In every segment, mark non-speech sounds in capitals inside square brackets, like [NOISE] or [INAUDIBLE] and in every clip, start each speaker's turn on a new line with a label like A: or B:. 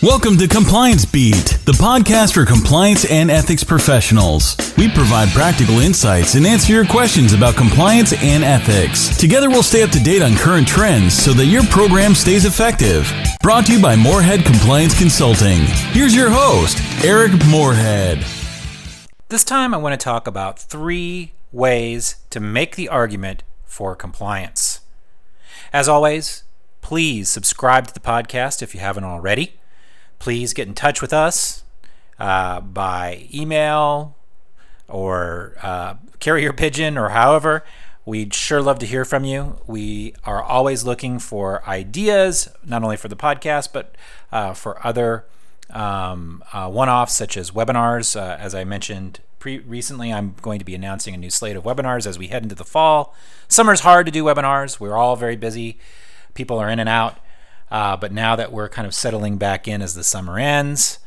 A: Welcome to Compliance Beat, the podcast for compliance and ethics professionals. We provide practical insights and answer your questions about compliance and ethics. Together, we'll stay up to date on current trends so that your program stays effective. Brought to you by Morehead Compliance Consulting. Here's your host, Eric Morehead.
B: This time, I want to talk about three ways to make the argument for compliance. As always, please subscribe to the podcast if you haven't already please get in touch with us uh, by email or uh, carrier pigeon or however. We'd sure love to hear from you. We are always looking for ideas, not only for the podcast, but uh, for other um, uh, one offs such as webinars. Uh, as I mentioned pre- recently, I'm going to be announcing a new slate of webinars as we head into the fall. Summer's hard to do webinars, we're all very busy, people are in and out. Uh, but now that we're kind of settling back in as the summer ends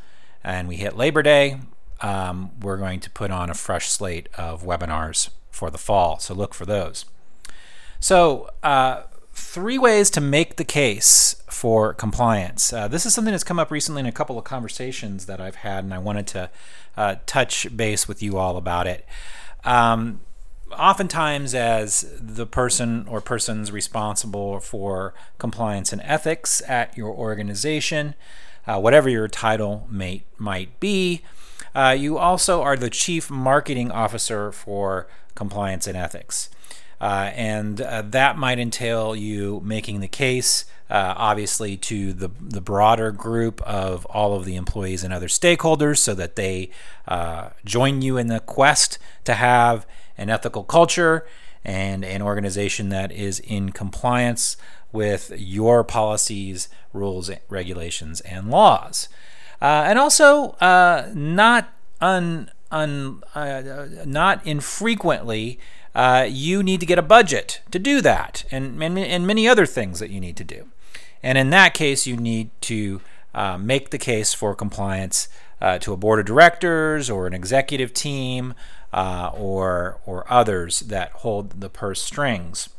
B: and we hit Labor Day, um, we're going to put on a fresh slate of webinars for the fall. So look for those. So, uh, three ways to make the case for compliance. Uh, this is something that's come up recently in a couple of conversations that I've had, and I wanted to uh, touch base with you all about it. Um, oftentimes as the person or persons responsible for compliance and ethics at your organization, uh, whatever your title may, might be. Uh, you also are the chief marketing officer for compliance and ethics. Uh, and uh, that might entail you making the case, uh, obviously, to the, the broader group of all of the employees and other stakeholders so that they uh, join you in the quest to have an ethical culture and an organization that is in compliance with your policies, rules, regulations, and laws. Uh, and also, uh, not un, un, not infrequently, uh, you need to get a budget to do that, and, and, and many other things that you need to do. And in that case, you need to uh, make the case for compliance uh, to a board of directors or an executive team uh, or or others that hold the purse strings.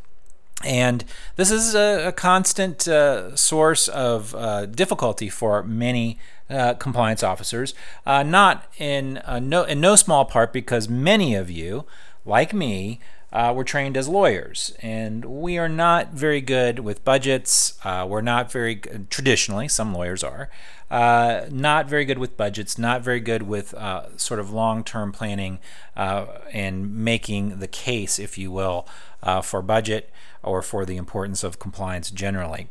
B: And this is a, a constant uh, source of uh, difficulty for many uh, compliance officers, uh, not in no in no small part because many of you, like me, uh, we're trained as lawyers, and we are not very good with budgets. Uh, we're not very traditionally. Some lawyers are uh, not very good with budgets. Not very good with uh, sort of long-term planning uh, and making the case, if you will, uh, for budget or for the importance of compliance generally.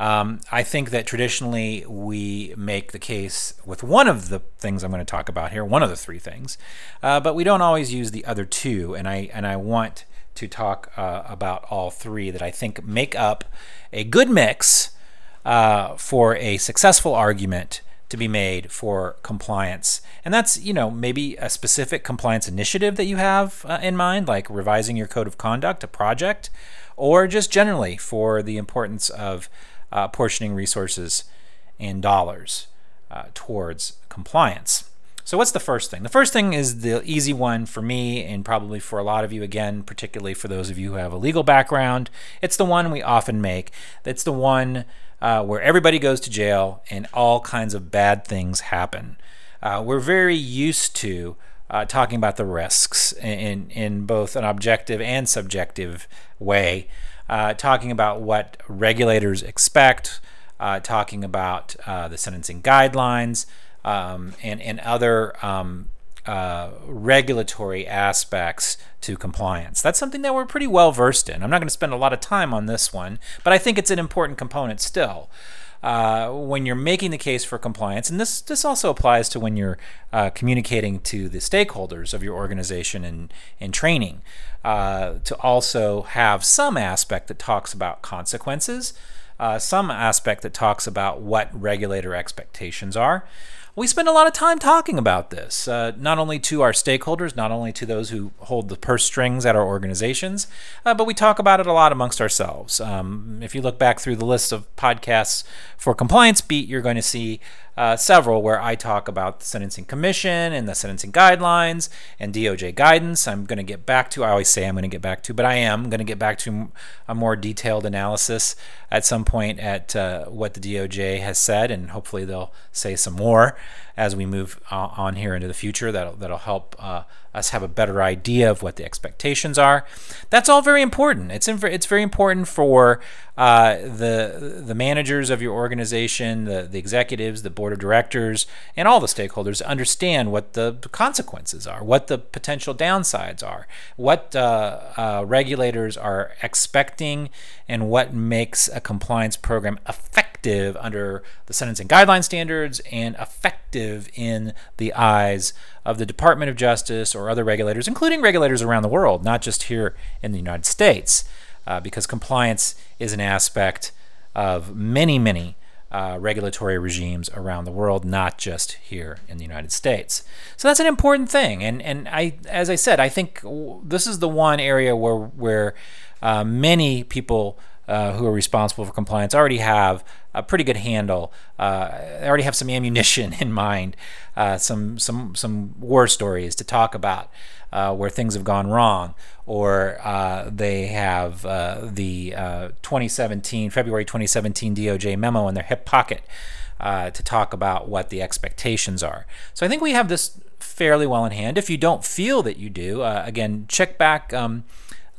B: Um, I think that traditionally we make the case with one of the things I'm going to talk about here, one of the three things, uh, but we don't always use the other two. And I and I want to talk uh, about all three that I think make up a good mix uh, for a successful argument to be made for compliance. And that's, you know, maybe a specific compliance initiative that you have uh, in mind, like revising your code of conduct, a project, or just generally for the importance of uh, portioning resources and dollars uh, towards compliance. So, what's the first thing? The first thing is the easy one for me, and probably for a lot of you, again, particularly for those of you who have a legal background. It's the one we often make. It's the one uh, where everybody goes to jail and all kinds of bad things happen. Uh, we're very used to uh, talking about the risks in, in both an objective and subjective way uh, talking about what regulators expect, uh, talking about uh, the sentencing guidelines, um, and, and other um, uh, regulatory aspects to compliance. That's something that we're pretty well versed in. I'm not going to spend a lot of time on this one, but I think it's an important component still. Uh, when you're making the case for compliance, and this this also applies to when you're uh, communicating to the stakeholders of your organization and and training, uh, to also have some aspect that talks about consequences, uh, some aspect that talks about what regulator expectations are. We spend a lot of time talking about this, uh, not only to our stakeholders, not only to those who hold the purse strings at our organizations, uh, but we talk about it a lot amongst ourselves. Um, if you look back through the list of podcasts for Compliance Beat, you're going to see uh, several where I talk about the Sentencing Commission and the sentencing guidelines and DOJ guidance. I'm going to get back to, I always say I'm going to get back to, but I am going to get back to a more detailed analysis at some point at uh, what the DOJ has said, and hopefully they'll say some more as we move on here into the future. That'll, that'll help uh, us have a better idea of what the expectations are. That's all very important. It's in, it's very important for uh, the the managers of your organization, the the executives, the board of directors, and all the stakeholders to understand what the consequences are, what the potential downsides are, what uh, uh, regulators are expecting, and what makes a compliance program effective under the sentencing guideline standards and effective in the eyes of the Department of Justice or other regulators, including regulators around the world, not just here in the United States, uh, because compliance is an aspect of many, many uh, regulatory regimes around the world, not just here in the United States. So that's an important thing. And and I, as I said, I think this is the one area where where uh, many people uh, who are responsible for compliance already have a pretty good handle. Uh, they already have some ammunition [LAUGHS] in mind, uh, some some some war stories to talk about uh, where things have gone wrong, or uh, they have uh, the 2017 February 2017 DOJ memo in their hip pocket to talk about what the expectations are. So I think we have this fairly well in hand. If you don't feel that you do, again, check back. Um,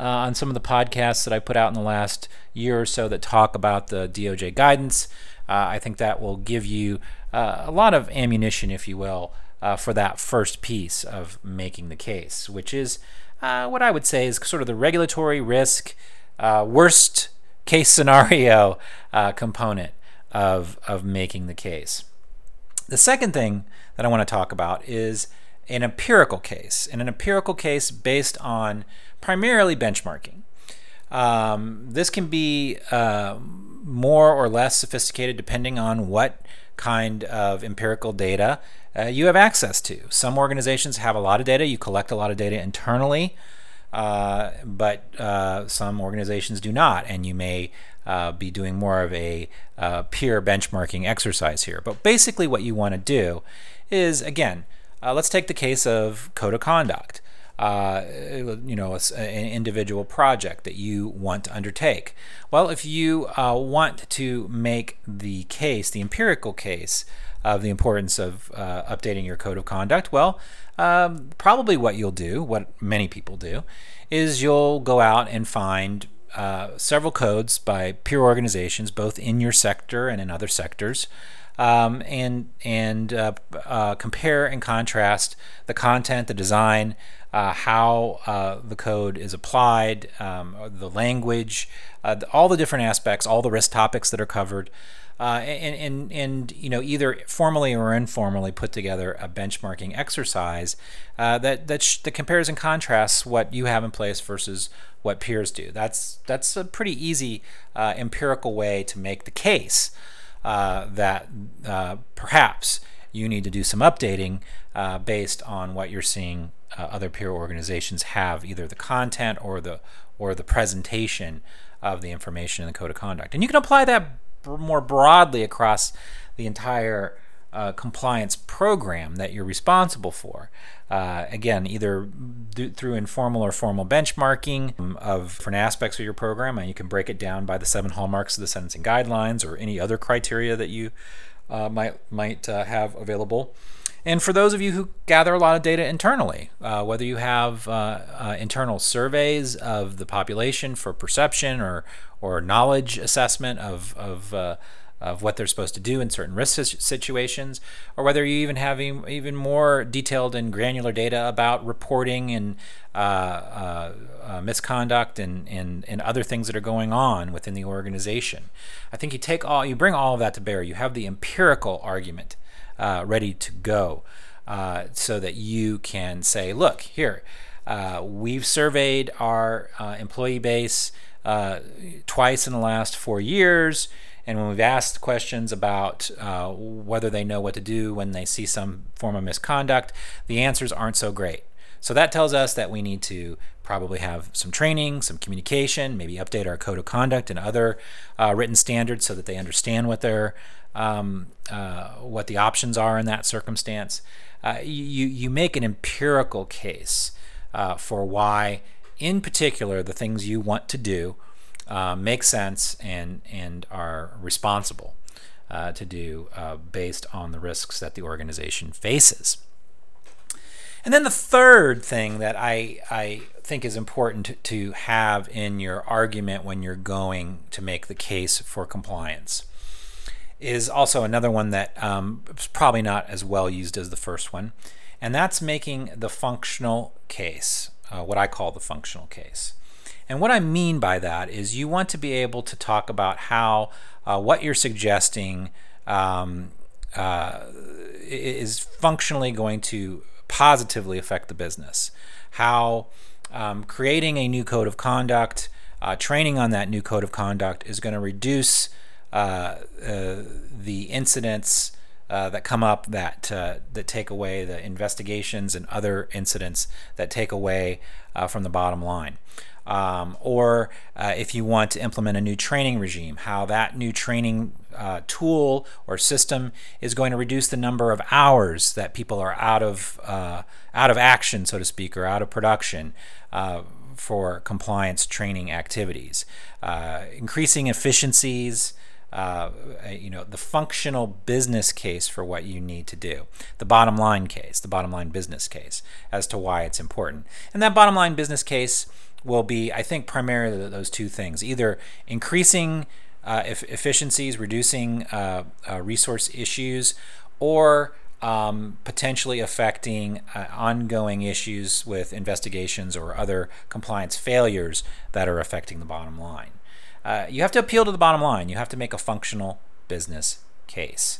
B: uh, on some of the podcasts that I put out in the last year or so that talk about the DOJ guidance. Uh, I think that will give you uh, a lot of ammunition, if you will, uh, for that first piece of making the case, which is uh, what I would say is sort of the regulatory risk, uh, worst case scenario component of, of making the case. The second thing that I want to talk about is an empirical case, and an empirical case based on primarily benchmarking. Um, this can be uh, more or less sophisticated depending on what kind of empirical data uh, you have access to. Some organizations have a lot of data, you collect a lot of data internally, uh, but uh, some organizations do not, and you may uh, be doing more of a uh, peer benchmarking exercise here. But basically, what you want to do is again, let's take the case of code of conduct uh, you know, an individual project that you want to undertake. Well, if you uh, want to make the case, the empirical case of the importance of uh, updating your code of conduct, well, um, probably what you'll do, what many people do, is you'll go out and find uh, several codes by peer organizations, both in your sector and in other sectors. Um, and and uh, uh, compare and contrast the content, the design, uh, how uh, the code is applied, um, the language, uh, all the different aspects, all the risk topics that are covered, uh, and, and, and you know either formally or informally put together a benchmarking exercise that that, sh- that compares and contrasts what you have in place versus what peers do. That's that's a pretty easy empirical way to make the case Uh, that uh, perhaps you need to do some updating uh, based on what you're seeing uh, other peer organizations have either the content or the or the presentation of the information in the code of conduct. And you can apply that b- more broadly across the entire uh, compliance program that you're responsible for. Uh, again, either do, through informal or formal benchmarking of different aspects of your program, and you can break it down by the seven hallmarks of the sentencing guidelines or any other criteria that you uh, might might uh, have available. And for those of you who gather a lot of data internally, uh, whether you have uh, uh, internal surveys of the population for perception or, or knowledge assessment of, of, uh, of what they're supposed to do in certain risk situations, or whether you even have even more detailed and granular data about reporting and uh, uh, misconduct and, and, and other things that are going on within the organization. I think you take all, you bring all of that to bear. You have the empirical argument uh, ready to go uh, so that you can say, look, here, uh, we've surveyed our uh, employee base uh, twice in the last four years, And when we've asked questions about uh, whether they know what to do when they see some form of misconduct, the answers aren't so great. So that tells us that we need to probably have some training, some communication, maybe update our code of conduct and other uh, written standards so that they understand what their um, uh, what the options are in that circumstance. Uh, you you make an empirical case uh, for why, in particular, the things you want to do uh, make sense and and are responsible uh, to do based on the risks that the organization faces. And then the third thing that I, I think is important to have in your argument when you're going to make the case for compliance is also another one that um, is probably not as well used as the first one, and that's making the functional case, uh, what I call the functional case. And what I mean by that is you want to be able to talk about how uh, what you're suggesting um, uh, is functionally going to positively affect the business. How um, creating a new code of conduct, uh, training on that new code of conduct is going to reduce uh, uh, the incidents uh, that come up that uh, that take away the investigations and other incidents that take away uh, from the bottom line. Um, or uh, if you want to implement a new training regime, how that new training uh, tool or system is going to reduce the number of hours that people are out of uh, out of action, so to speak, or out of production for compliance training activities, increasing efficiencies uh, you know, the functional business case for what you need to do, the bottom line case, the bottom line business case as to why it's important. And that bottom line business case will be, I think, primarily those two things either increasing uh, efficiencies, reducing uh, uh, resource issues, or um, potentially affecting uh, ongoing issues with investigations or other compliance failures that are affecting the bottom line. Uh, you have to appeal to the bottom line. You have to make a functional business case.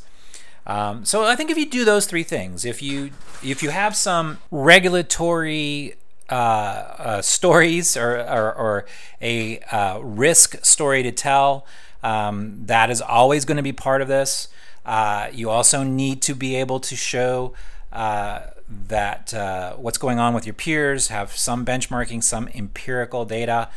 B: Um, so I think if you do those three things, if you if you have some regulatory uh, uh, stories or, or, or a uh, risk story to tell, um, that is always going to be part of this. Uh, you also need to be able to show uh, that what's going on with your peers, have some benchmarking, some empirical data.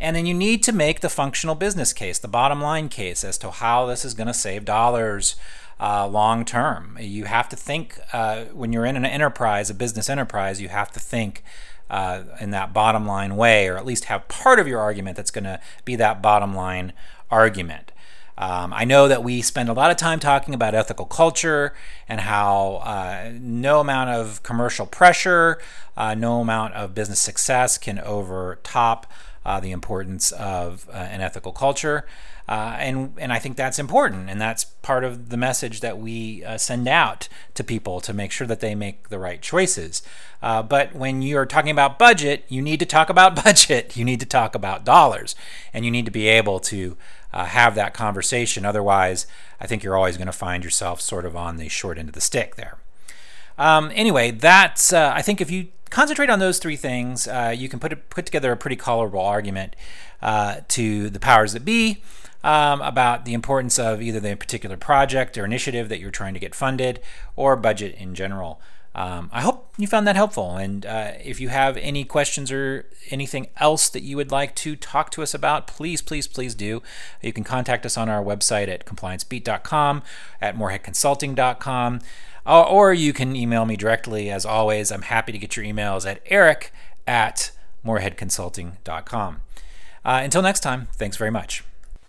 B: And then you need to make the functional business case, the bottom line case as to how this is going to save dollars uh, long term. You have to think uh, when you're in an enterprise, a business enterprise, you have to think uh, in that bottom line way, or at least have part of your argument that's going to be that bottom line argument. Um, I know that we spend a lot of time talking about ethical culture and how uh, no amount of commercial pressure, uh, no amount of business success can overtop uh, the importance of uh, an ethical culture. Uh, and and I think that's important, and that's part of the message that we uh, send out to people to make sure that they make the right choices. But when you're talking about budget, you need to talk about [LAUGHS] budget. You need to talk about dollars, and you need to be able to uh, have that conversation. Otherwise, I think you're always going to find yourself sort of on the short end of the stick there. Um, anyway, that's I think if you concentrate on those three things, uh, you can put a, put together a pretty colorable argument uh, to the powers that be um, about the importance of either the particular project or initiative that you're trying to get funded or budget in general. Um, I hope you found that helpful. And uh, if you have any questions or anything else that you would like to talk to us about, please, please, please do. You can contact us on our website at compliancebeat.com, at moreheadconsulting.com. Uh, or you can email me directly. As always, I'm happy to get your emails at eric at moreheadconsulting.com. Uh, until next time, thanks very much.